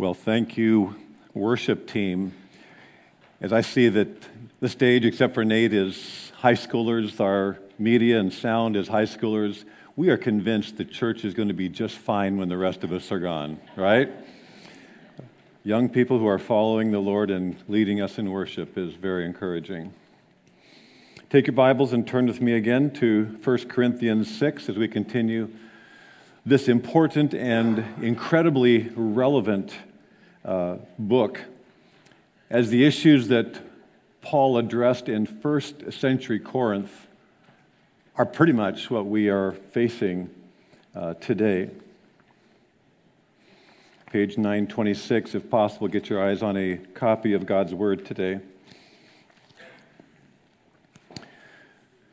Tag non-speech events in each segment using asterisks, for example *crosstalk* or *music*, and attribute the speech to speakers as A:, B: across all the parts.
A: Well, thank you, worship team. As I see that the stage, except for Nate, is high schoolers, our media and sound is high schoolers, we are convinced the church is going to be just fine when the rest of us are gone, right? Young people who are following the Lord and leading us in worship is very encouraging. Take your Bibles and turn with me again to 1 Corinthians 6 as we continue this important and incredibly relevant uh, book as the issues that Paul addressed in first century Corinth are pretty much what we are facing uh, today. Page 926, if possible, get your eyes on a copy of God's Word today.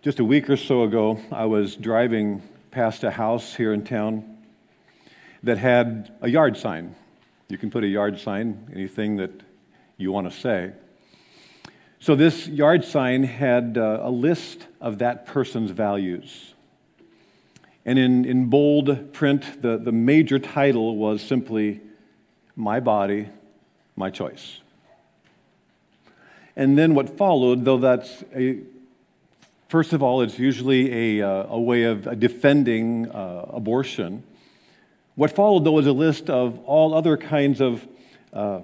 A: Just a week or so ago, I was driving past a house here in town that had a yard sign. You can put a yard sign, anything that you want to say. So, this yard sign had uh, a list of that person's values. And in, in bold print, the, the major title was simply, My Body, My Choice. And then what followed, though that's a First of all, it's usually a, uh, a way of defending uh, abortion. What followed, though, is a list of all other kinds of uh,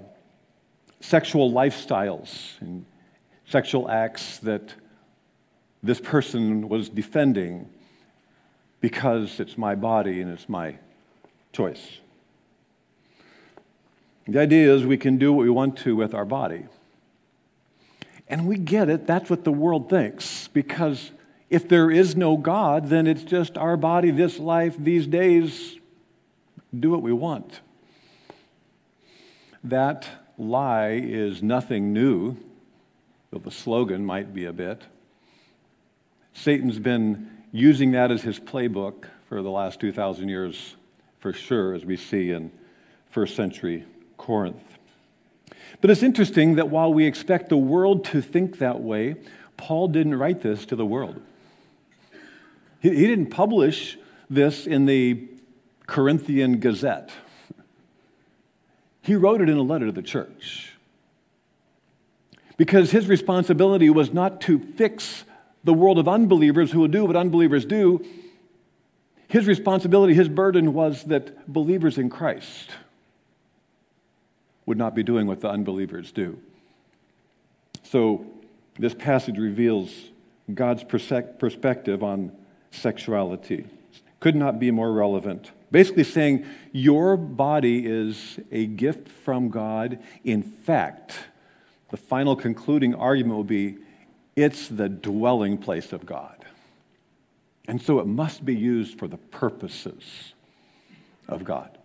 A: sexual lifestyles and sexual acts that this person was defending because it's my body and it's my choice. The idea is we can do what we want to with our body. And we get it. That's what the world thinks. Because if there is no God, then it's just our body, this life, these days, do what we want. That lie is nothing new, though the slogan might be a bit. Satan's been using that as his playbook for the last 2,000 years, for sure, as we see in first century Corinth. But it's interesting that while we expect the world to think that way, Paul didn't write this to the world. He, didn't publish this in the Corinthian Gazette. He wrote it in a letter to the church. Because his responsibility was not to fix the world of unbelievers who will do what unbelievers do. His responsibility, his burden was that believers in Christ would not be doing what the unbelievers do. So, this passage reveals God's perspective on sexuality. Could not be more relevant. Basically, saying your body is a gift from God. In fact, the final concluding argument will be it's the dwelling place of God. And so it must be used for the purposes of God.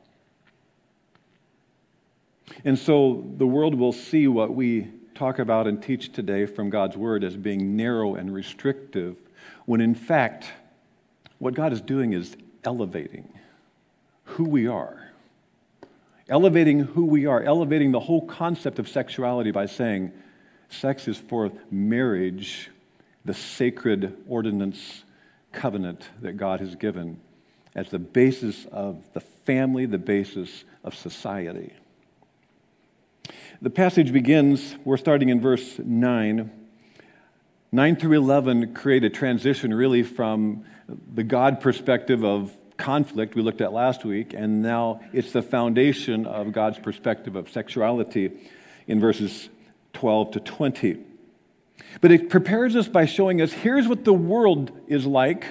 A: And so the world will see what we talk about and teach today from God's Word as being narrow and restrictive, when in fact, what God is doing is elevating who we are. Elevating who we are, elevating the whole concept of sexuality by saying sex is for marriage, the sacred ordinance covenant that God has given as the basis of the family, the basis of society. The passage begins, we're starting in verse 9. 9 through 11 create a transition really from the God perspective of conflict we looked at last week, and now it's the foundation of God's perspective of sexuality in verses 12 to 20. But it prepares us by showing us here's what the world is like,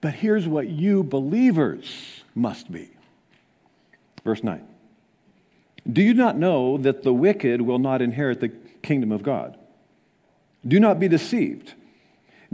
A: but here's what you believers must be. Verse 9. Do you not know that the wicked will not inherit the kingdom of God? Do not be deceived.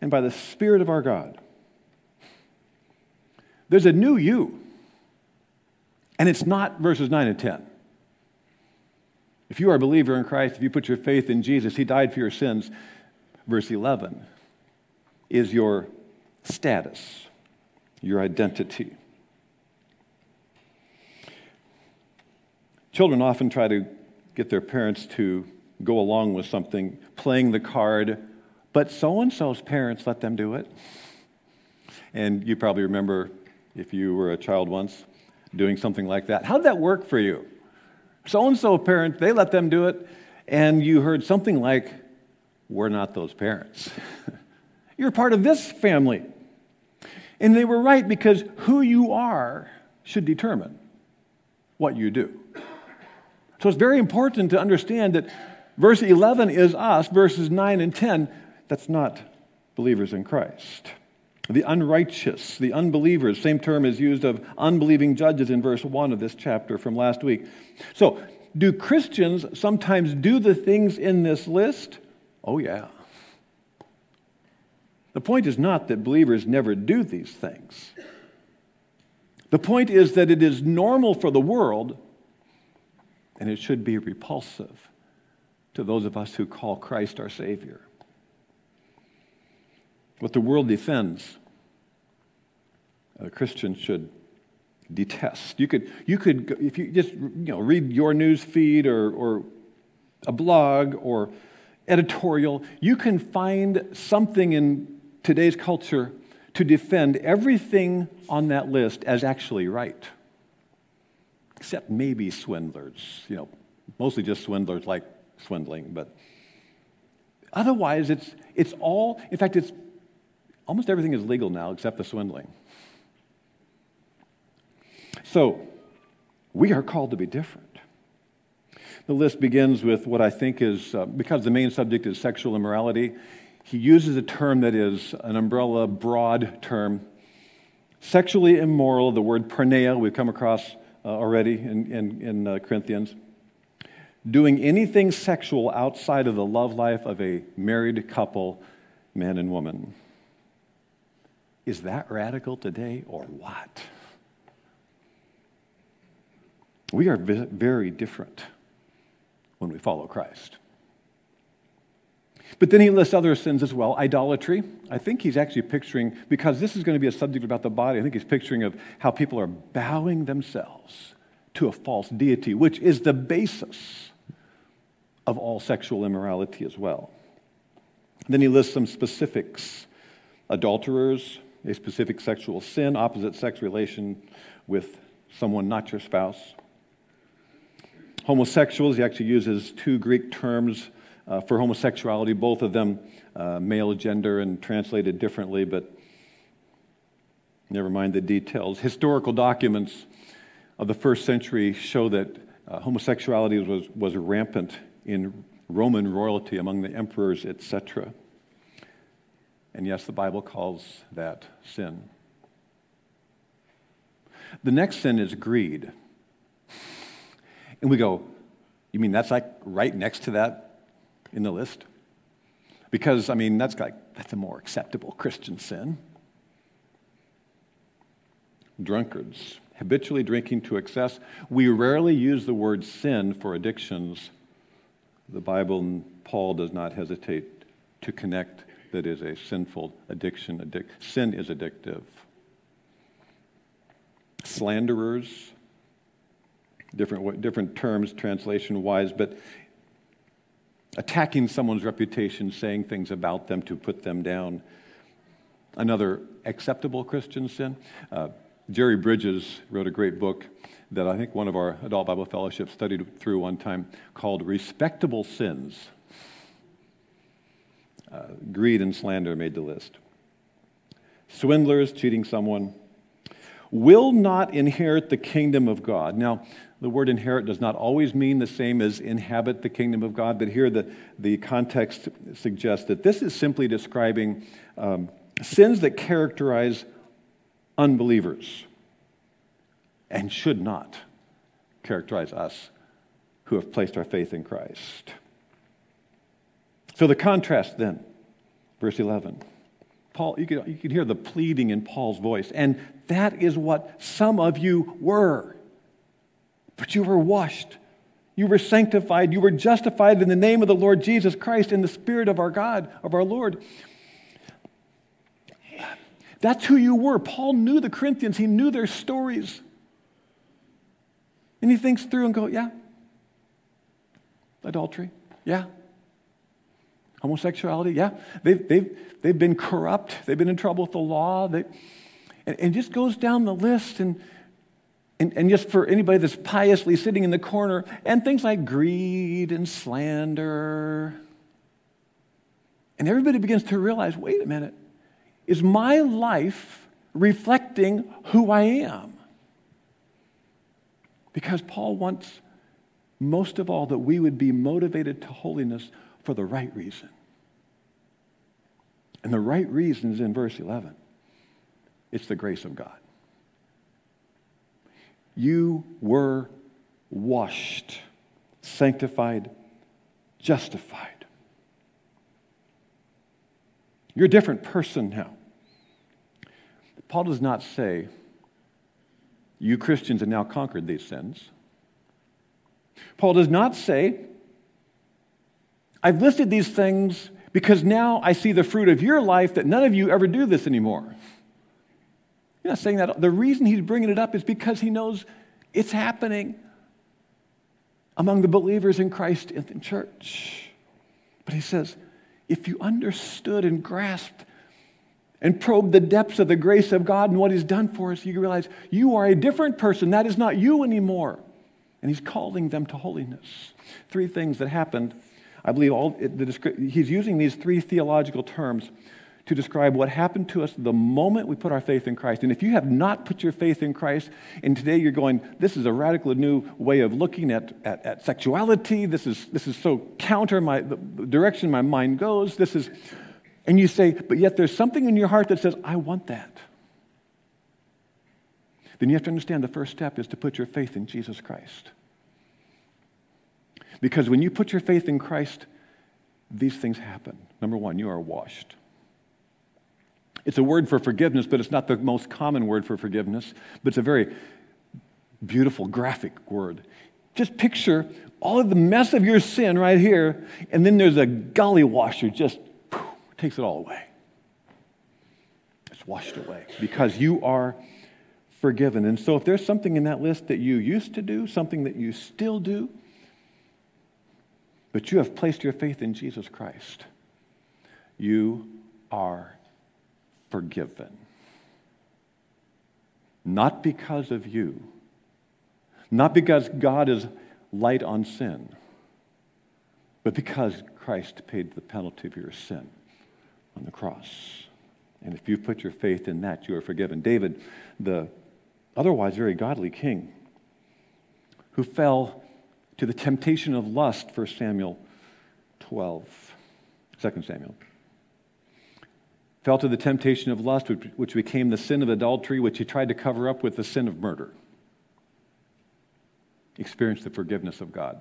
A: and by the Spirit of our God. There's a new you. And it's not verses 9 and 10. If you are a believer in Christ, if you put your faith in Jesus, He died for your sins. Verse 11 is your status, your identity. Children often try to get their parents to go along with something, playing the card, but so and so's parents let them do it. And you probably remember, if you were a child once, doing something like that. How'd that work for you? So and so parent, they let them do it, and you heard something like, We're not those parents. *laughs* You're part of this family. And they were right because who you are should determine what you do. So it's very important to understand that verse 11 is us, verses 9 and 10, that's not believers in Christ. The unrighteous, the unbelievers, same term is used of unbelieving judges in verse 1 of this chapter from last week. So, do Christians sometimes do the things in this list? Oh, yeah. The point is not that believers never do these things. The point is that it is normal for the world and it should be repulsive to those of us who call Christ our Savior. What the world defends, uh, a Christian should detest. You could, you could if you just you know, read your news feed or, or a blog or editorial, you can find something in today's culture to defend everything on that list as actually right except maybe swindlers, you know, mostly just swindlers like swindling, but otherwise it's, it's all, in fact, it's almost everything is legal now except the swindling. So we are called to be different. The list begins with what I think is, uh, because the main subject is sexual immorality, he uses a term that is an umbrella, broad term. Sexually immoral, the word porneia, we've come across uh, already in, in, in uh, Corinthians. Doing anything sexual outside of the love life of a married couple, man and woman. Is that radical today or what? We are very different when we follow Christ. But then he lists other sins as well. Idolatry. I think he's actually picturing, because this is going to be a subject about the body, I think he's picturing of how people are bowing themselves to a false deity, which is the basis of all sexual immorality as well. Then he lists some specifics adulterers, a specific sexual sin, opposite sex relation with someone not your spouse. Homosexuals, he actually uses two Greek terms uh, for homosexuality, both of them uh, male gender and translated differently, but never mind the details. Historical documents of the first century show that uh, homosexuality was, was rampant in Roman royalty among the emperors, etc. And yes, the Bible calls that sin. The next sin is greed. And we go, you mean that's like right next to that in the list. Because, I mean, that's like, that's a more acceptable Christian sin. Drunkards, habitually drinking to excess. We rarely use the word sin for addictions. The Bible and Paul does not hesitate to connect that is a sinful addiction. Addic- sin is addictive. Slanderers, different, different terms translation wise, but attacking someone's reputation, saying things about them to put them down. Another acceptable Christian sin. Uh, Jerry Bridges wrote a great book that I think one of our adult Bible fellowships studied through one time called Respectable Sins. Uh, greed and slander made the list. Swindlers, cheating someone, will not inherit the kingdom of God. Now, the word inherit does not always mean the same as inhabit the kingdom of God, but here the, the context suggests that this is simply describing um, sins that characterize unbelievers and should not characterize us who have placed our faith in Christ. So the contrast then, verse 11. Paul, you can, you hear the pleading in Paul's voice, and that is what some of you were. But you were washed, You were sanctified. You were justified in the name of the Lord Jesus Christ in the Spirit of our God, of our Lord. That's who you were. Paul knew the Corinthians, he knew their stories. And he thinks through and go, yeah. Adultery, yeah. Homosexuality, yeah. They've, they've, they've been corrupt. They've been in trouble with the law. They, and, and just goes down the list and, and, and just for anybody that's piously sitting in the corner, and things like greed and slander. And everybody begins to realize wait a minute, is my life reflecting who I am? Because Paul wants most of all that we would be motivated to holiness for the right reason. And the right reason is in verse 11 it's the grace of God. You were washed, sanctified, justified. You're a different person now. Paul does not say, You Christians have now conquered these sins. Paul does not say, I've listed these things because now I see the fruit of your life that none of you ever do this anymore. You're not saying that. The reason he's bringing it up is because he knows it's happening among the believers in Christ in the church. But he says, if you understood and grasped and probed the depths of the grace of God and what he's done for us, you realize you are a different person. That is not you anymore. And he's calling them to holiness. Three things that happened. I believe all, the, he's using these three theological terms to describe what happened to us the moment we put our faith in Christ. And if you have not put your faith in Christ, and today you're going, this is a radically new way of looking at, at, at sexuality, this is, this is so counter my, the direction my mind goes, this is, and you say, but yet there's something in your heart that says, I want that. Then you have to understand the first step is to put your faith in Jesus Christ. Because when you put your faith in Christ, these things happen. Number one, you are washed. It's a word for forgiveness, but it's not the most common word for forgiveness, but it's a very beautiful, graphic word. Just picture all of the mess of your sin right here, and then there's a gully washer just poof, takes it all away. It's washed away because you are forgiven. And so, if there's something in that list that you used to do, something that you still do, but you have placed your faith in Jesus Christ, you are forgiven. Not because of you, not because God is light on sin, but because Christ paid the penalty of your sin on the cross. And if you put your faith in that, you are forgiven. David, the otherwise very godly king, who fell to the temptation of lust, 1 Samuel 12, 2 Samuel fell to the temptation of lust, which became the sin of adultery, which he tried to cover up with the sin of murder. Experienced the forgiveness of God.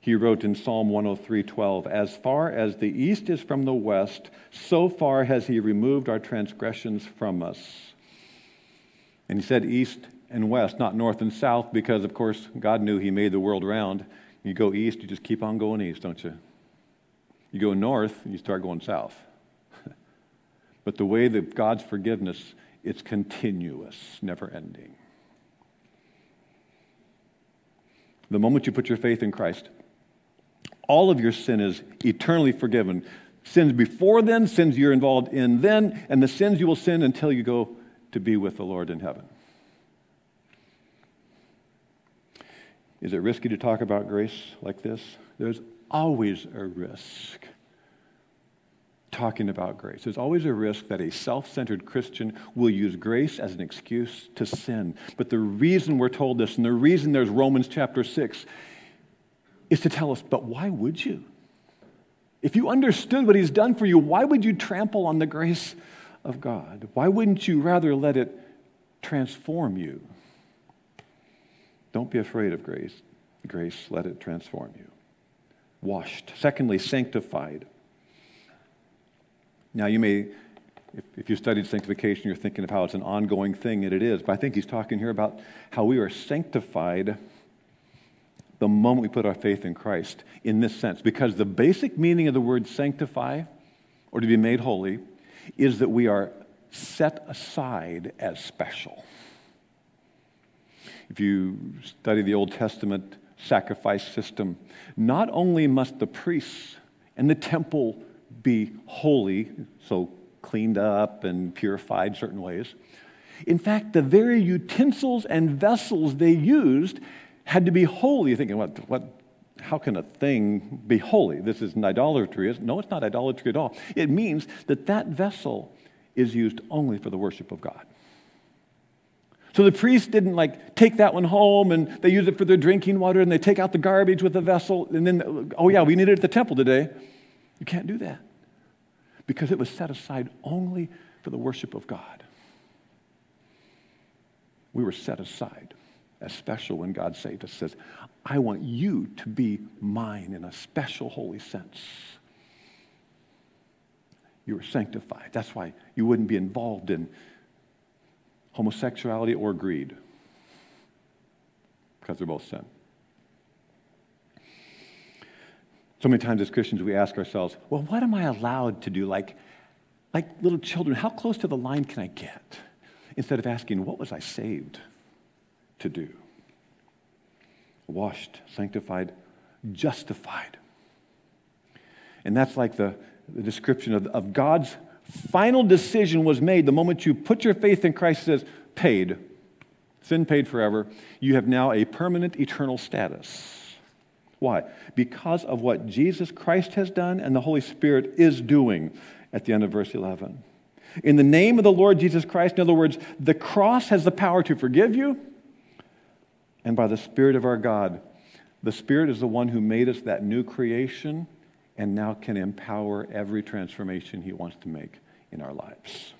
A: He wrote in Psalm 103:12, "As far as the east is from the west, so far has he removed our transgressions from us." And he said east and west, not north and south, because of course God knew he made the world round. You go east, you just keep on going east, don't you? You go north, you start going south. *laughs* But the way that God's forgiveness, it's continuous, never ending. The moment you put your faith in Christ, all of your sin is eternally forgiven. Sins before then, sins you're involved in then, and the sins you will sin until you go to be with the Lord in heaven. Is it risky to talk about grace like this? There's always a risk talking about grace. There's always a risk that a self centered Christian will use grace as an excuse to sin. But the reason we're told this, and the reason there's Romans chapter 6, is to tell us, but why would you? If you understood what he's done for you, why would you trample on the grace of God? Why wouldn't you rather let it transform you? Don't be afraid of grace. Grace, let it transform you. Washed. Secondly, sanctified. Now, you may, if, if you studied sanctification, you're thinking of how it's an ongoing thing, and it is. But I think he's talking here about how we are sanctified the moment we put our faith in Christ in this sense. Because the basic meaning of the word sanctify or to be made holy is that we are set aside as special. If you study the Old Testament sacrifice system, not only must the priests and the temple be holy, so cleaned up and purified certain ways. In fact, the very utensils and vessels they used had to be holy. You're thinking, what, what, how can a thing be holy? This is an idolatry. No, it's not idolatry at all. It means that that vessel is used only for the worship of God. So the priest didn't like take that one home and they use it for their drinking water and they take out the garbage with the vessel and then, oh yeah, we need it at the temple today. You can't do that because it was set aside only for the worship of God. We were set aside as special when God saved us. Says, I want you to be mine in a special holy sense. You were sanctified. That's why you wouldn't be involved in homosexuality or greed, because they're both sin. So many times as Christians, we ask ourselves, well, what am I allowed to do? Like, like little children, how close to the line can I get? Instead of asking, what was I saved to do? Washed, sanctified, justified. And that's like the, the description of, of God's final decision was made the moment you put your faith in Christ says paid. Sin paid forever. You have now a permanent eternal status. Why? Because of what jesus christ has done and the holy spirit is doing at the end of verse 11 in the name of the lord jesus christ in other words the cross has the power to forgive you and by the spirit of our god the spirit is the one who made us that new creation and now can empower every transformation he wants to make in our lives.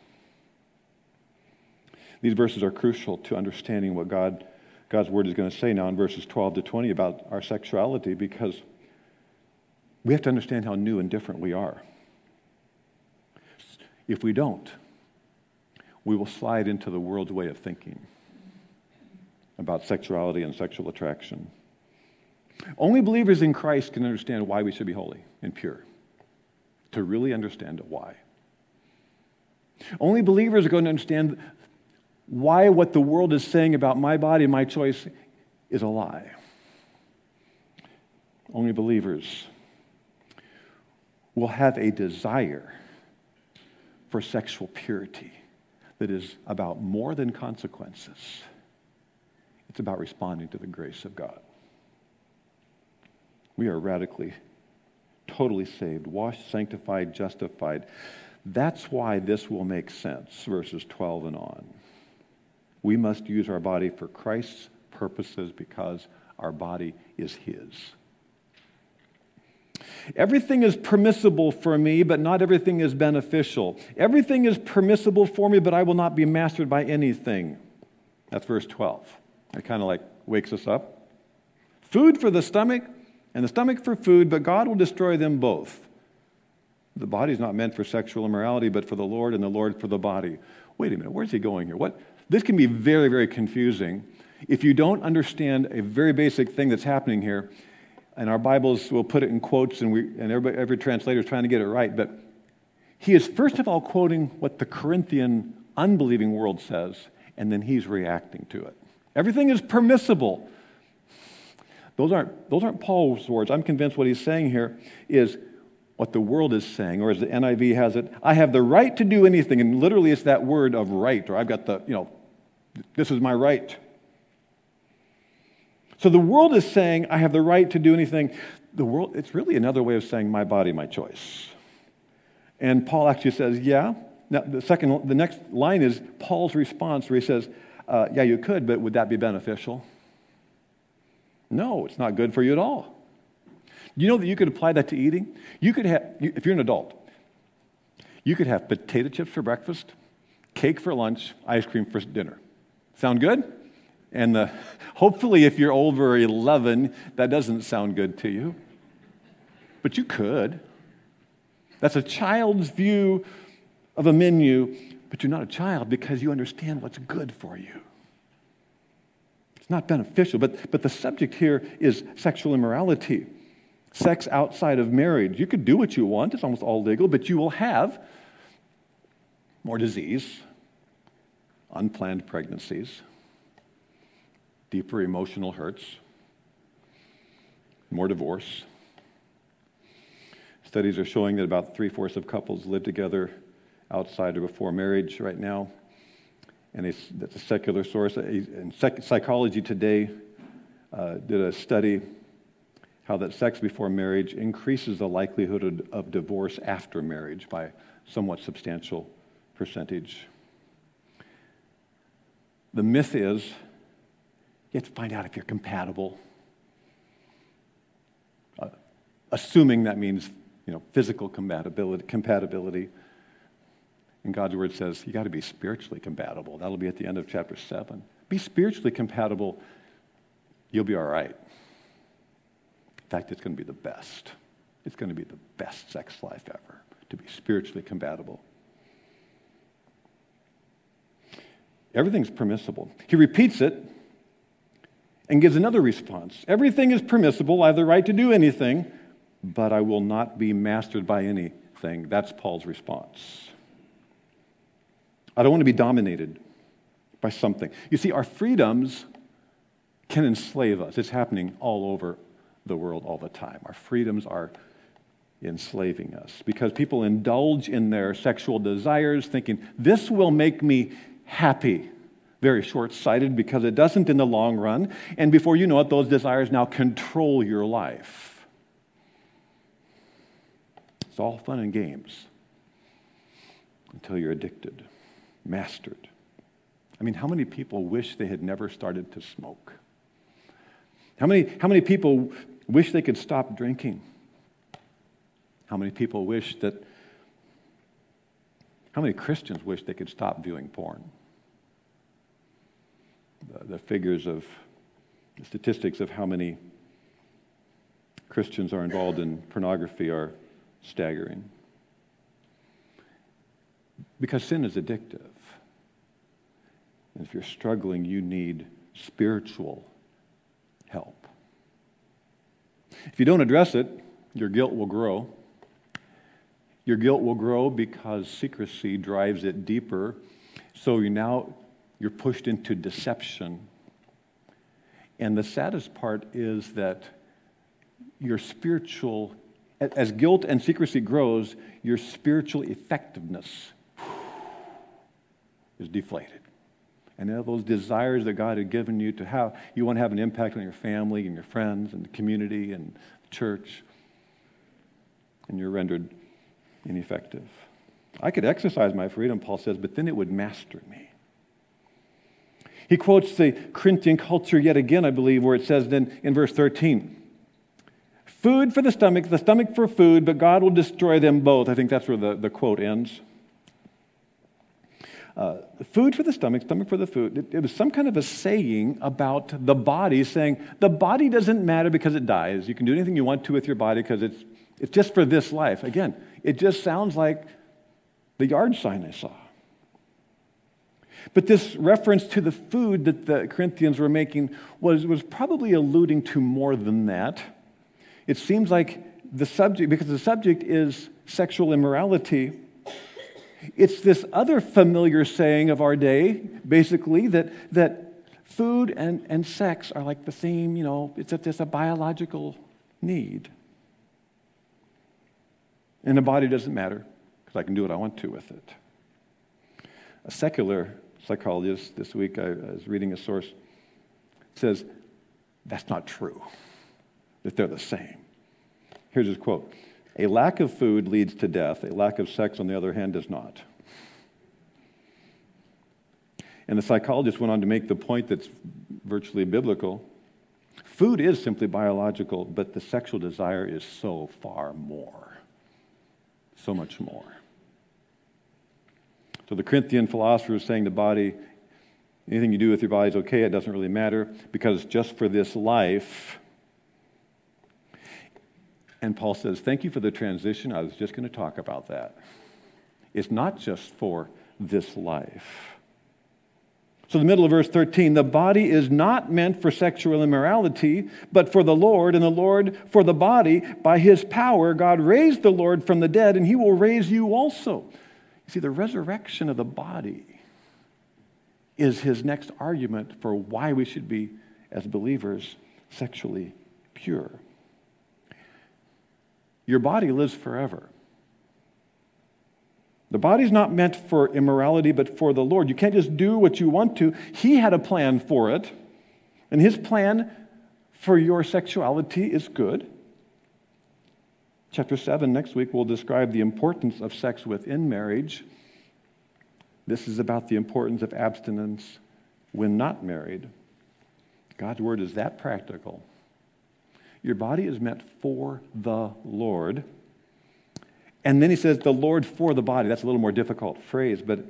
A: These verses are crucial to understanding what God, God's word is going to say now in verses 12 to 20 about our sexuality because we have to understand how new and different we are. If we don't, we will slide into the world's way of thinking about sexuality and sexual attraction. Only believers in Christ can understand why we should be holy and pure, to really understand why. Only believers are going to understand why what the world is saying about my body and my choice is a lie. Only believers will have a desire for sexual purity that is about more than consequences. It's about responding to the grace of God. We are radically, totally saved, washed, sanctified, justified. That's why this will make sense, verses 12 and on. We must use our body for Christ's purposes because our body is His. Everything is permissible for me, but not everything is beneficial. Everything is permissible for me, but I will not be mastered by anything. That's verse 12. It kind of like wakes us up. Food for the stomach, and the stomach for food, but God will destroy them both. The body is not meant for sexual immorality, but for the Lord, and the Lord for the body. Wait a minute, where's he going here? What? This can be very, very confusing if you don't understand a very basic thing that's happening here. And our Bibles will put it in quotes, and, we, and every, every translator is trying to get it right. But he is first of all quoting what the Corinthian unbelieving world says, and then he's reacting to it. Everything is permissible. Those aren't, those aren't Paul's words. I'm convinced what he's saying here is what the world is saying, or as the NIV has it, I have the right to do anything. And literally, it's that word of right, or I've got the, you know, this is my right. So the world is saying, I have the right to do anything. The world, it's really another way of saying, my body, my choice. And Paul actually says, yeah. Now, the second, the next line is Paul's response where he says, uh, yeah, you could, but would that be beneficial? No, it's not good for you at all. You know that you could apply that to eating? You could have, if you're an adult, you could have potato chips for breakfast, cake for lunch, ice cream for dinner. Sound good? And the, uh, *laughs* hopefully, if you're over 11, that doesn't sound good to you. But you could. That's a child's view of a menu, but you're not a child because you understand what's good for you. It's not beneficial. But, but the subject here is sexual immorality, sex outside of marriage. You could do what you want, it's almost all legal, but you will have more disease, unplanned pregnancies, deeper emotional hurts, more divorce. Studies are showing that about three fourths of couples live together outside or before marriage right now and a, that's a secular source. And Psychology Today uh, did a study how that sex before marriage increases the likelihood of divorce after marriage by somewhat substantial percentage. The myth is you have to find out if you're compatible. Uh, assuming that means you know, physical compatibility, compatibility. And God's word says you got to be spiritually compatible. That'll be at the end of chapter 7. Be spiritually compatible, you'll be all right. In fact, it's going to be the best. It's going to be the best sex life ever to be spiritually compatible. Everything's permissible. He repeats it and gives another response. Everything is permissible. I have the right to do anything, but I will not be mastered by anything. That's Paul's response. I don't want to be dominated by something. You see, our freedoms can enslave us. It's happening all over the world all the time. Our freedoms are enslaving us because people indulge in their sexual desires thinking, this will make me happy. Very short sighted because it doesn't in the long run. And before you know it, those desires now control your life. It's all fun and games until you're addicted mastered. I mean, how many people wish they had never started to smoke? How many, how many people wish they could stop drinking? How many people wish that, how many Christians wish they could stop viewing porn? The, the figures of, the statistics of how many Christians are involved in pornography are staggering. Because sin is addictive. And if you're struggling, you need spiritual help. If you don't address it, your guilt will grow. Your guilt will grow because secrecy drives it deeper. So you now you're pushed into deception. And the saddest part is that your spiritual as guilt and secrecy grows, your spiritual effectiveness is deflated. And those desires that God had given you to have, you want to have an impact on your family and your friends and the community and church, and you're rendered ineffective. I could exercise my freedom, Paul says, but then it would master me. He quotes the Corinthian culture yet again, I believe, where it says then in verse 13, food for the stomach, the stomach for food, but God will destroy them both. I think that's where the, the quote ends. Uh, food for the stomach, stomach for the food. It, it, was some kind of a saying about the body, saying the body doesn't matter because it dies. You can do anything you want to with your body because it's, it's just for this life. Again, it just sounds like the yard sign I saw. But this reference to the food that the Corinthians were making was, was probably alluding to more than that. It seems like the subject, because the subject is sexual immorality, it's this other familiar saying of our day, basically, that, that food and, and sex are like the same, you know, it's a, it's a biological need. And the body doesn't matter because I can do what I want to with it. A secular psychologist this week, I, I was reading a source, says that's not true, that they're the same. Here's his quote a lack of food leads to death. A lack of sex, on the other hand, does not. And the psychologist went on to make the point that's virtually biblical. Food is simply biological, but the sexual desire is so far more. So much more. So the Corinthian philosopher is saying the body, anything you do with your body is okay, it doesn't really matter, because just for this life, and Paul says, Thank you for the transition. I was just going to talk about that. It's not just for this life. So, the middle of verse 13 the body is not meant for sexual immorality, but for the Lord, and the Lord for the body. By his power, God raised the Lord from the dead, and he will raise you also. You see, the resurrection of the body is his next argument for why we should be, as believers, sexually pure. Your body lives forever. The body's not meant for immorality, but for the Lord. You can't just do what you want to. He had a plan for it, and his plan for your sexuality is good. Chapter 7 next week will describe the importance of sex within marriage. This is about the importance of abstinence when not married. God's word is that practical. Your body is meant for the Lord. And then he says, the Lord for the body. That's a little more difficult phrase, but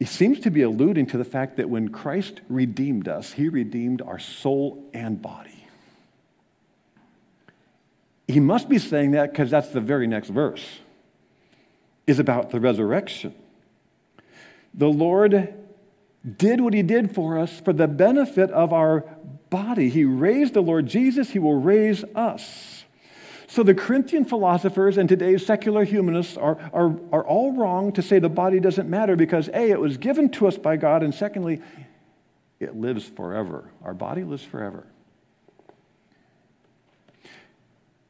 A: he seems to be alluding to the fact that when Christ redeemed us, he redeemed our soul and body. He must be saying that because that's the very next verse, is about the resurrection. The Lord did what he did for us for the benefit of our body. He raised the Lord Jesus, he will raise us. So the Corinthian philosophers and today's secular humanists are, are, are all wrong to say the body doesn't matter because A, it was given to us by God, and secondly, it lives forever. Our body lives forever.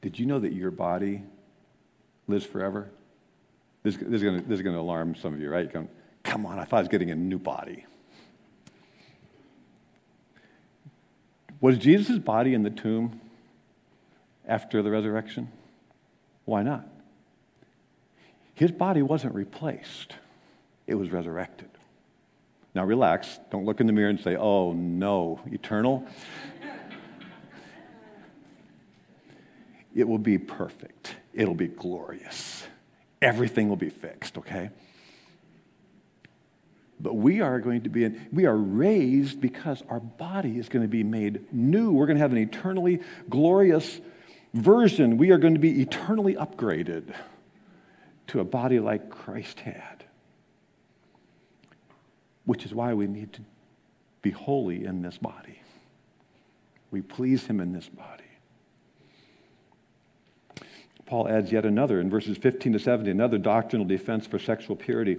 A: Did you know that your body lives forever? This, this is going to alarm some of you, right? Come on, I thought I was getting a new body. Was Jesus' body in the tomb? after the resurrection? Why not? His body wasn't replaced, it was resurrected. Now, relax. Don't look in the mirror and say, oh no, eternal. it will be perfect, it'll be glorious. Everything will be fixed, okay? But we are going to be, in, we are raised because our body is going to be made new. We're going to have an eternally glorious version, we are going to be eternally upgraded to a body like Christ had. Which is why we need to be holy in this body. We please Him in this body. Paul adds yet another in verses 15 to 17, another doctrinal defense for sexual purity.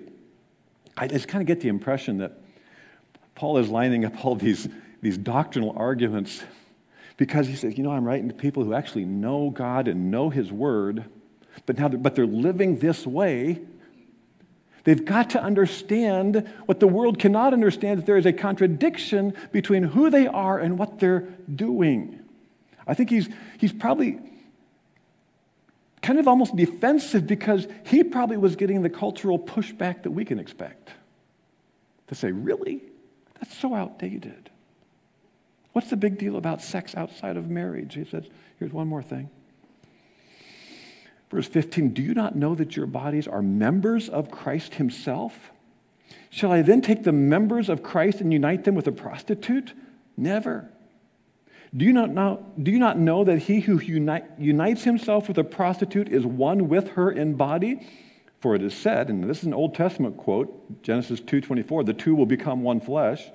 A: I just kind of get the impression that Paul is lining up all these, these doctrinal arguments because he says, you know, I'm writing to people who actually know God and know His Word, but now they're, but they're living this way. They've got to understand what the world cannot understand that there is a contradiction between who they are and what they're doing. I think he's, he's probably kind of almost defensive because he probably was getting the cultural pushback that we can expect. To say, really? That's so outdated. What's the big deal about sex outside of marriage? He says, here's one more thing. Verse 15 Do you not know that your bodies are members of Christ Himself? Shall I then take the members of Christ and unite them with a prostitute? Never. Do you not know, do you not know that he who unite, unites himself with a prostitute is one with her in body? For it is said, and this is an Old Testament quote, Genesis 2:24, the two will become one flesh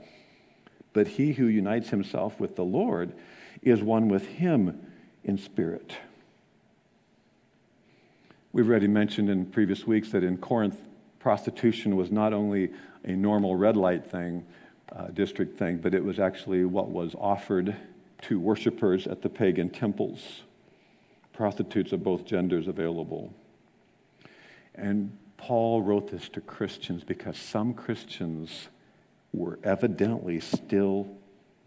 A: but he who unites himself with the Lord is one with him in spirit. We've already mentioned in previous weeks that in Corinth, prostitution was not only a normal red light thing, uh, district thing, but it was actually what was offered to worshipers at the pagan temples. Prostitutes of both genders available. And Paul wrote this to Christians because some Christians were evidently still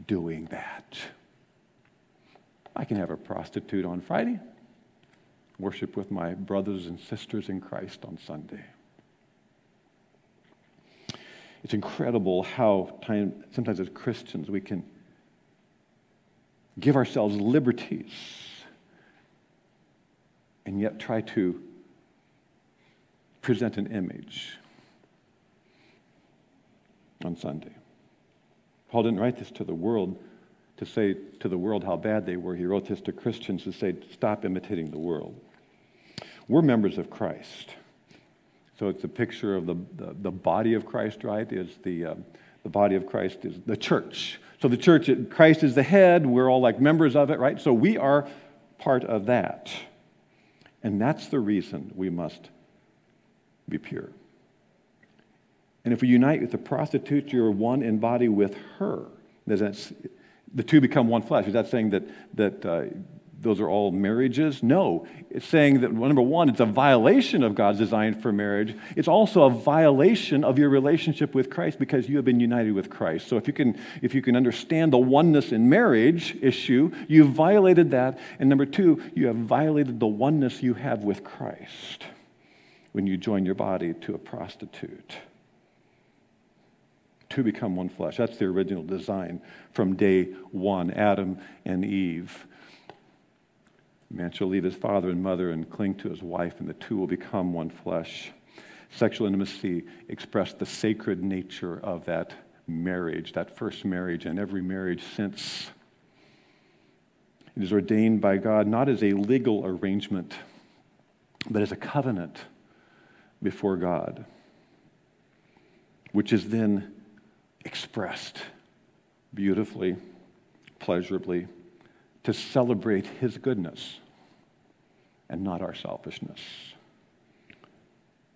A: doing that. I can have a prostitute on Friday, worship with my brothers and sisters in Christ on Sunday. It's incredible how time, sometimes as Christians we can give ourselves liberties and yet try to present an image on Sunday. Paul didn't write this to the world to say to the world how bad they were. He wrote this to Christians to say, stop imitating the world. We're members of Christ. So it's a picture of the, the, the body of Christ, right? Is the, uh, The body of Christ is the church. So the church, Christ is the head. We're all like members of it, right? So we are part of that. And that's the reason we must be pure. And if we unite with the prostitute, you're one in body with her. the two become one flesh. Is that saying that, that uh, those are all marriages? No. It's saying that, number one, it's a violation of God's design for marriage. It's also a violation of your relationship with Christ because you have been united with Christ. So if you can, if you can understand the oneness in marriage issue, you've violated that. And number two, you have violated the oneness you have with Christ when you join your body to a prostitute. Two become one flesh. That's the original design from day one Adam and Eve. Man shall leave his father and mother and cling to his wife, and the two will become one flesh. Sexual intimacy expressed the sacred nature of that marriage, that first marriage, and every marriage since. It is ordained by God not as a legal arrangement, but as a covenant before God, which is then expressed beautifully, pleasurably to celebrate his goodness and not our selfishness.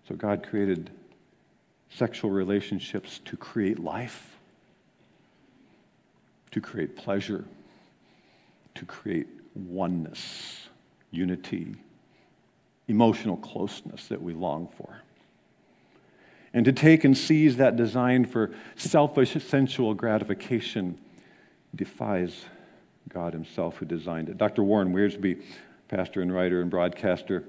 A: So God created sexual relationships to create life, to create pleasure, to create oneness, unity, emotional closeness that we long for. And to take and seize that design for selfish sensual gratification defies God Himself who designed it. Dr. Warren Wiersbe, pastor and writer and broadcaster,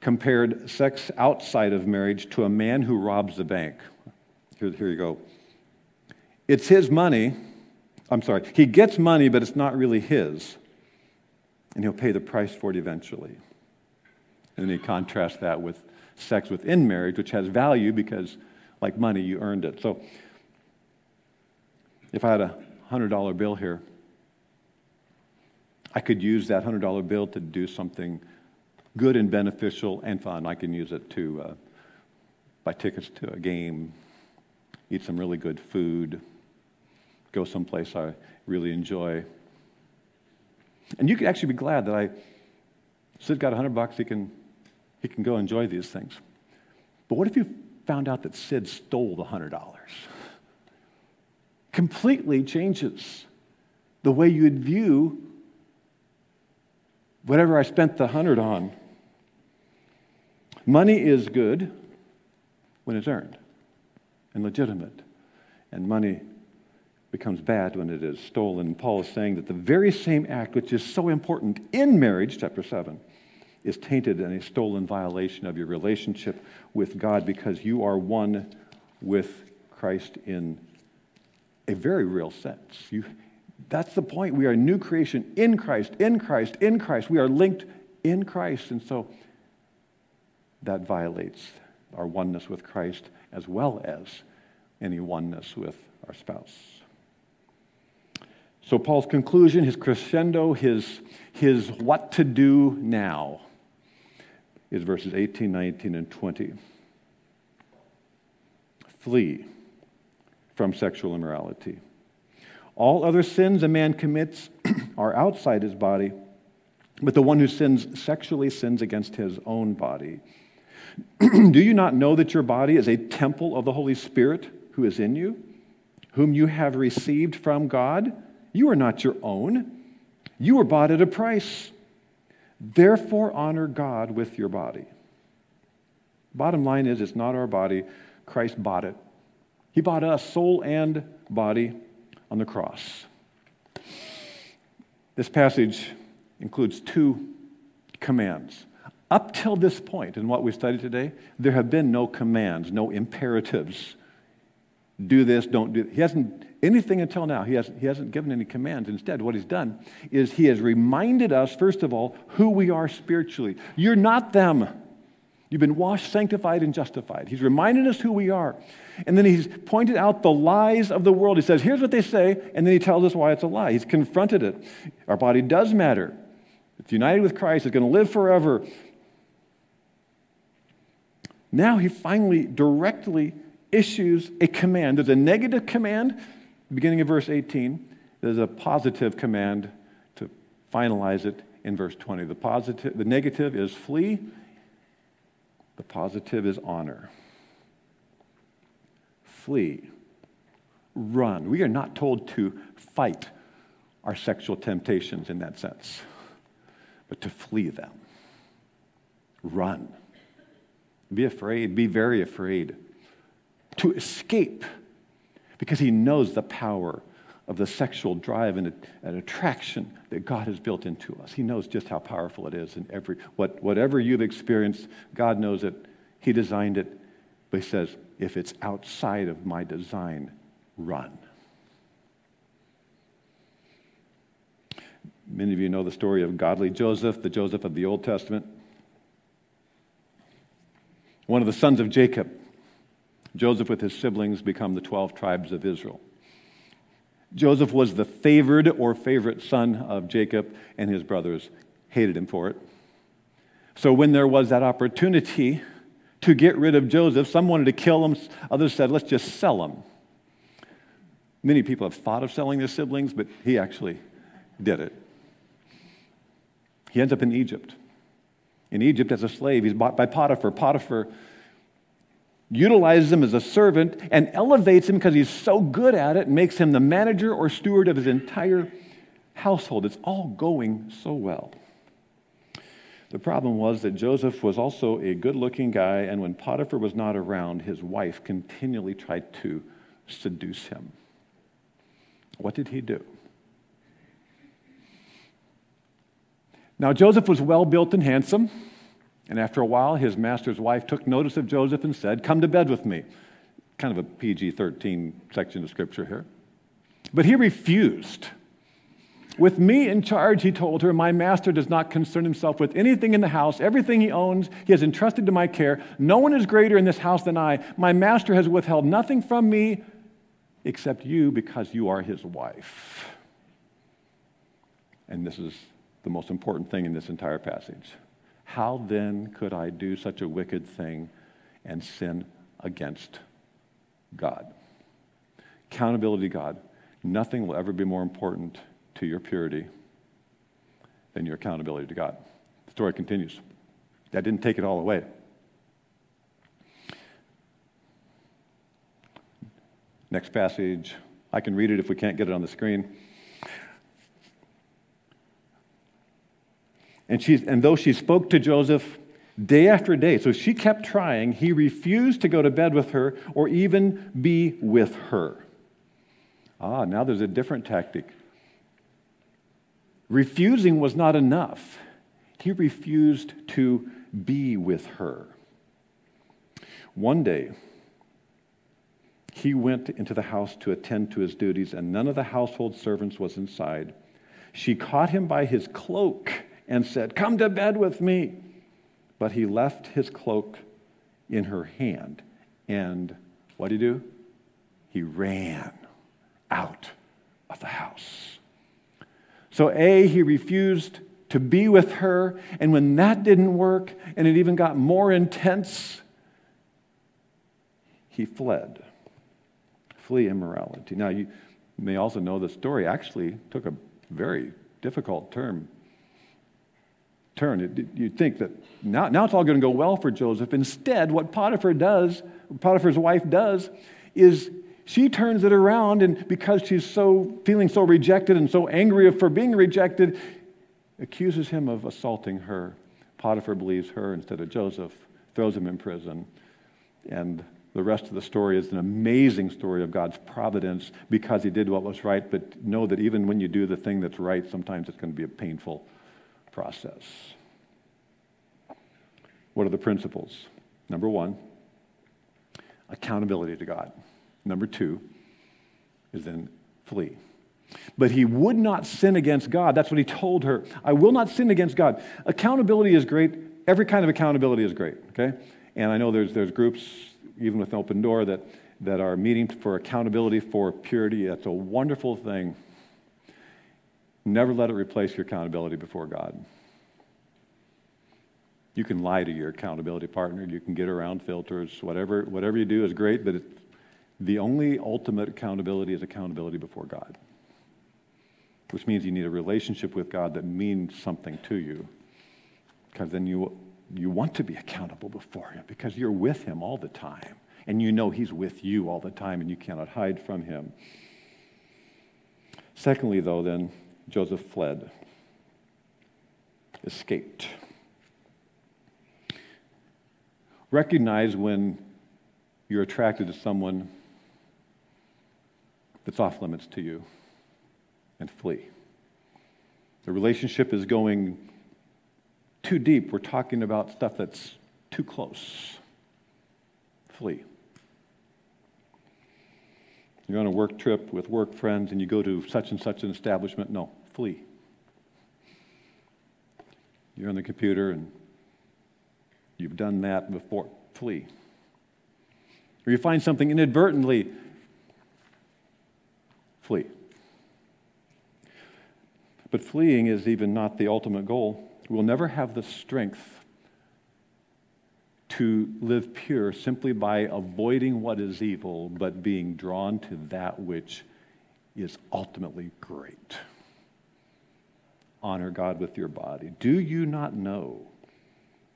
A: compared sex outside of marriage to a man who robs the bank. Here, here you go. It's his money. I'm sorry. He gets money, but it's not really his. And he'll pay the price for it eventually. And then he contrasts that with sex within marriage, which has value because, like money, you earned it. So if I had a $100 bill here, I could use that $100 bill to do something good and beneficial and fun. I can use it to uh, buy tickets to a game, eat some really good food, go someplace I really enjoy. And you could actually be glad that I, Sid got 100 bucks, he can, he can go enjoy these things. But what if you found out that Sid stole the $100? Completely changes the way you'd view whatever I spent the hundred on. Money is good when it's earned and legitimate, and money becomes bad when it is stolen. Paul is saying that the very same act which is so important in marriage, chapter 7, is tainted and a stolen violation of your relationship with God because you are one with Christ in a very real sense. You, that's the point. We are a new creation in Christ, in Christ, in Christ. We are linked in Christ. And so that violates our oneness with Christ as well as any oneness with our spouse. So, Paul's conclusion, his crescendo, his, his what to do now is verses 18, 19, and 20. Flee from sexual immorality. All other sins a man commits *clears throat* are outside his body, but the one who sins sexually sins against his own body. *clears throat* Do you not know that your body is a temple of the Holy Spirit who is in you, whom you have received from God? You are not your own. You were bought at a price. Therefore, honor God with your body. Bottom line is, it's not our body. Christ bought it. He bought us, soul and body on the cross. This passage includes two commands. Up till this point, in what we studied today, there have been no commands, no imperatives. Do this, don't do He hasn't, anything until now, he hasn't, he hasn't given any commands. Instead, what he's done is he has reminded us, first of all, who we are spiritually. You're not them. You've been washed, sanctified, and justified. He's reminded us who we are. And then he's pointed out the lies of the world. He says, here's what they say, and then he tells us why it's a lie. He's confronted it. Our body does matter. It's united with Christ, it's going to live forever. Now he finally directly issues a command. There's a negative command, beginning of verse 18. There's a positive command to finalize it in verse 20. The, positive, the negative is flee, the positive is honor. Flee, run. We are not told to fight our sexual temptations in that sense, but to flee them. Run. Be afraid, be very afraid. To escape, because he knows the power of the sexual drive and, attraction that God has built into us. He knows just how powerful it is. And every, what, whatever you've experienced, God knows it. He designed it. But He says, if it's outside of my design, run. Many of you know the story of godly Joseph, the Joseph of the Old Testament. One of the sons of Jacob. Joseph, with his siblings, become the 12 tribes of Israel. Joseph was the favored or favorite son of Jacob, and his brothers hated him for it. So when there was that opportunity to get rid of Joseph, some wanted to kill him, others said, let's just sell him. Many people have thought of selling their siblings, but he actually did it. He ends up in Egypt. In Egypt as a slave, he's bought by Potiphar. Potiphar utilizes him as a servant and elevates him because he's so good at it and makes him the manager or steward of his entire household. It's all going so well. The problem was that Joseph was also a good looking guy, and when Potiphar was not around, his wife continually tried to seduce him. What did he do? Now, Joseph was well built and handsome. And after a while, his master's wife took notice of Joseph and said, Come to bed with me. Kind of a PG 13 section of scripture here. But he refused. With me in charge, he told her, my master does not concern himself with anything in the house. Everything he owns, he has entrusted to my care. No one is greater in this house than I. My master has withheld nothing from me except you because you are his wife. And this is the most important thing in this entire passage. How then could I do such a wicked thing and sin against God? Accountability God. Nothing will ever be more important to your purity than your accountability to God. The story continues. That didn't take it all away. Next passage. I can read it if we can't get it on the screen. And, she, and though she spoke to Joseph day after day, so she kept trying, he refused to go to bed with her or even be with her. Ah, now there's a different tactic. Refusing was not enough, he refused to be with her. One day, he went into the house to attend to his duties, and none of the household servants was inside. She caught him by his cloak and said, Come to bed with me. But he left his cloak in her hand. And what did he do? He ran out of the house. So, A, he refused to be with her. And when that didn't work, and it even got more intense, he fled. Flee immorality. Now, you may also know the story actually took a very difficult turn turn. You'd think that now, now it's all going to go well for Joseph. Instead, what Potiphar does, Potiphar's wife does, is she turns it around, and because she's so feeling so rejected and so angry for being rejected, accuses him of assaulting her. Potiphar believes her instead of Joseph, throws him in prison. And the rest of the story is an amazing story of God's providence because he did what was right. But know that even when you do the thing that's right, sometimes it's going to be a painful process. What are the principles? Number one, accountability to God. Number two is then flee. But he would not sin against God. That's what he told her. I will not sin against God. Accountability is great. Every kind of accountability is great, okay? And I know there's, there's groups, even with Open Door, that, that are meeting for accountability for purity. That's a wonderful thing. Never let it replace your accountability before God. You can lie to your accountability partner. You can get around filters. Whatever, whatever you do is great, but The only ultimate accountability is accountability before God, which means you need a relationship with God that means something to you, because then you, you want to be accountable before Him because you're with Him all the time, and you know He's with you all the time, and you cannot hide from Him. Secondly, though, then, Joseph fled, escaped. Recognize when you're attracted to someone that's off limits to you and flee. The relationship is going too deep. We're talking about stuff that's too close. Flee. You're on a work trip with work friends and you go to such and such an establishment. No, flee. You're on the computer and you've done that before. Flee. Or you find something inadvertently. Flee. But fleeing is even not the ultimate goal. We'll never have the strength to live pure simply by avoiding what is evil, but being drawn to that which is ultimately great. Honor God with your body. Do you not know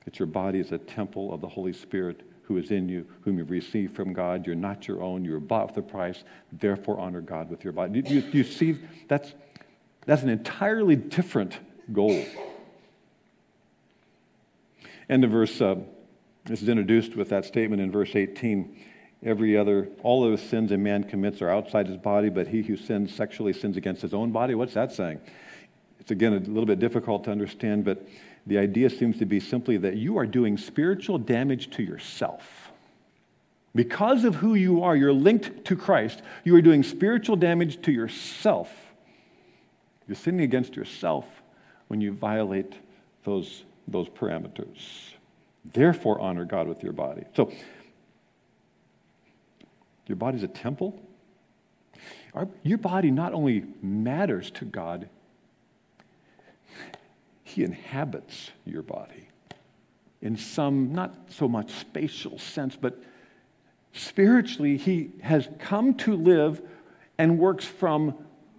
A: that your body is a temple of the Holy Spirit who is in you, whom you've received from God? You're not your own, you're bought with a price. Therefore, honor God with your body. Do you, you see, that's, that's an entirely different goal. End of verse. Uh, this is introduced with that statement in verse 18. Every other, all those sins a man commits are outside his body, but he who sins sexually sins against his own body. What's that saying? It's again a little bit difficult to understand, but the idea seems to be simply that you are doing spiritual damage to yourself. Because of who you are, you're linked to Christ. You are doing spiritual damage to yourself. You're sinning against yourself when you violate those, those parameters. Therefore, honor God with your body. So, your body's a temple. Our, your body not only matters to God, He inhabits your body in some, not so much spatial sense, but spiritually, He has come to live and works from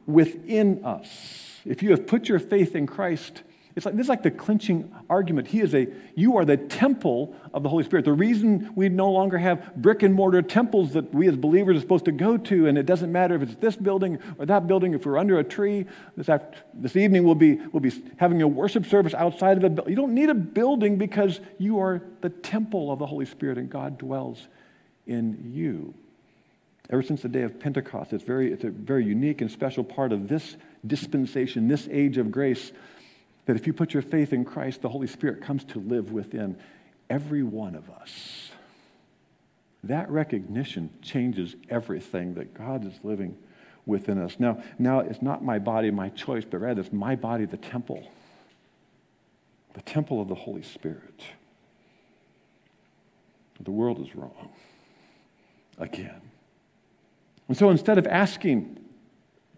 A: within us. If you have put your faith in Christ, it's like, this is like the clinching argument. He is a, you are the temple of the Holy Spirit. The reason we no longer have brick and mortar temples that we as believers are supposed to go to, and it doesn't matter if it's this building or that building, if we're under a tree, this, after, this evening we'll be, we'll be having a worship service outside of a building. You don't need a building because you are the temple of the Holy Spirit and God dwells in you. Ever since the day of Pentecost, it's, very, it's a very unique and special part of this dispensation, this age of grace that if you put your faith in Christ, the Holy Spirit comes to live within every one of us. That recognition changes everything that God is living within us. Now, now it's not my body, my choice, but rather it's my body, the temple, the temple of the Holy Spirit. The world is wrong again. And so instead of asking,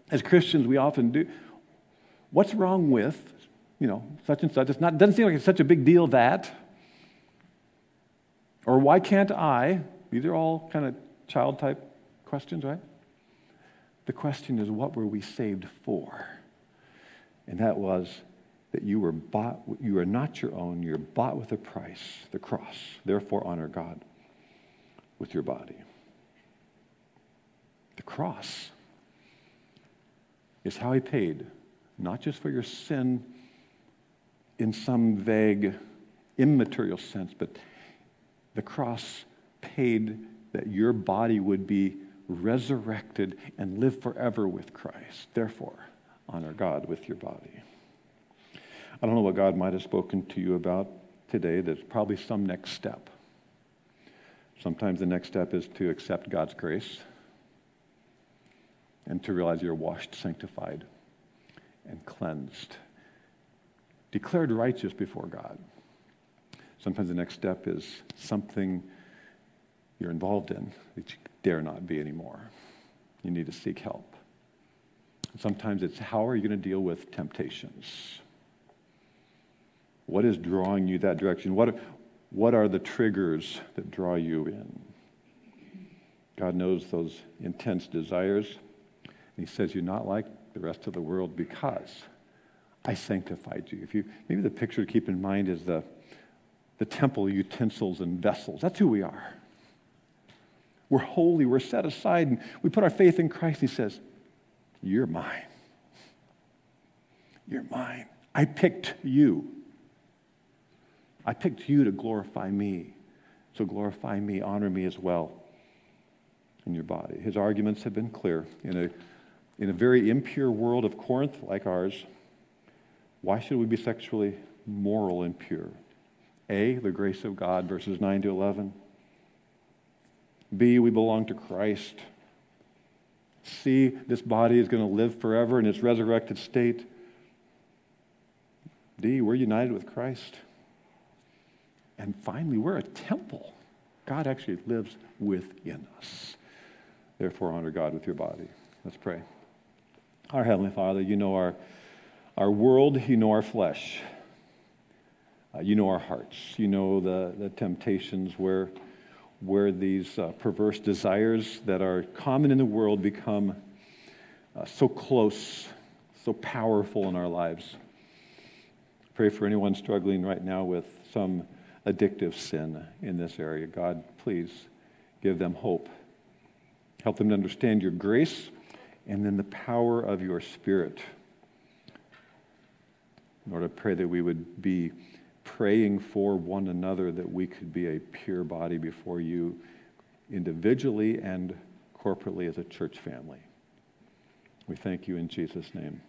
A: as Christians we often do, what's wrong with you know, such and such. It's It doesn't seem like it's such a big deal that. Or why can't I? These are all kind of child type questions, right? The question is, what were we saved for? And that was that you were bought, you are not your own, you're bought with a price, the cross. Therefore, honor God with your body. The cross is how he paid, not just for your sin in some vague, immaterial sense, but the cross paid that your body would be resurrected and live forever with Christ. Therefore, honor God with your body. I don't know what God might have spoken to you about today. There's probably some next step. Sometimes the next step is to accept God's grace and to realize you're washed, sanctified, and cleansed declared righteous before God. Sometimes the next step is something you're involved in that you dare not be anymore. You need to seek help. Sometimes it's how are you going to deal with temptations? What is drawing you that direction? What, what are the triggers that draw you in? God knows those intense desires. And He says, You're not like the rest of the world because I sanctified you. If you maybe the picture to keep in mind is the, the temple utensils and vessels. That's who we are. We're holy, we're set aside, and we put our faith in Christ. He says, You're mine. You're mine. I picked you. I picked you to glorify me. So glorify me, honor me as well in your body. His arguments have been clear. In a, in a very impure world of Corinth like ours, why should we be sexually moral and pure? A, the grace of God, verses 9 to 11. B, we belong to Christ. C, this body is going to live forever in its resurrected state. D, we're united with Christ. And finally, we're a temple. God actually lives within us. Therefore, honor God with your body. Let's pray. Our Heavenly Father, you know our, our world, you know our flesh, uh, you know our hearts, you know the, the temptations where, where these uh, perverse desires that are common in the world become uh, so close, so powerful in our lives. Pray for anyone struggling right now with some addictive sin in this area. God, please give them hope. Help them to understand your grace and then the power of your spirit. Lord, I pray that we would be praying for one another that we could be a pure body before you individually and corporately as a church family. We thank you in Jesus' name.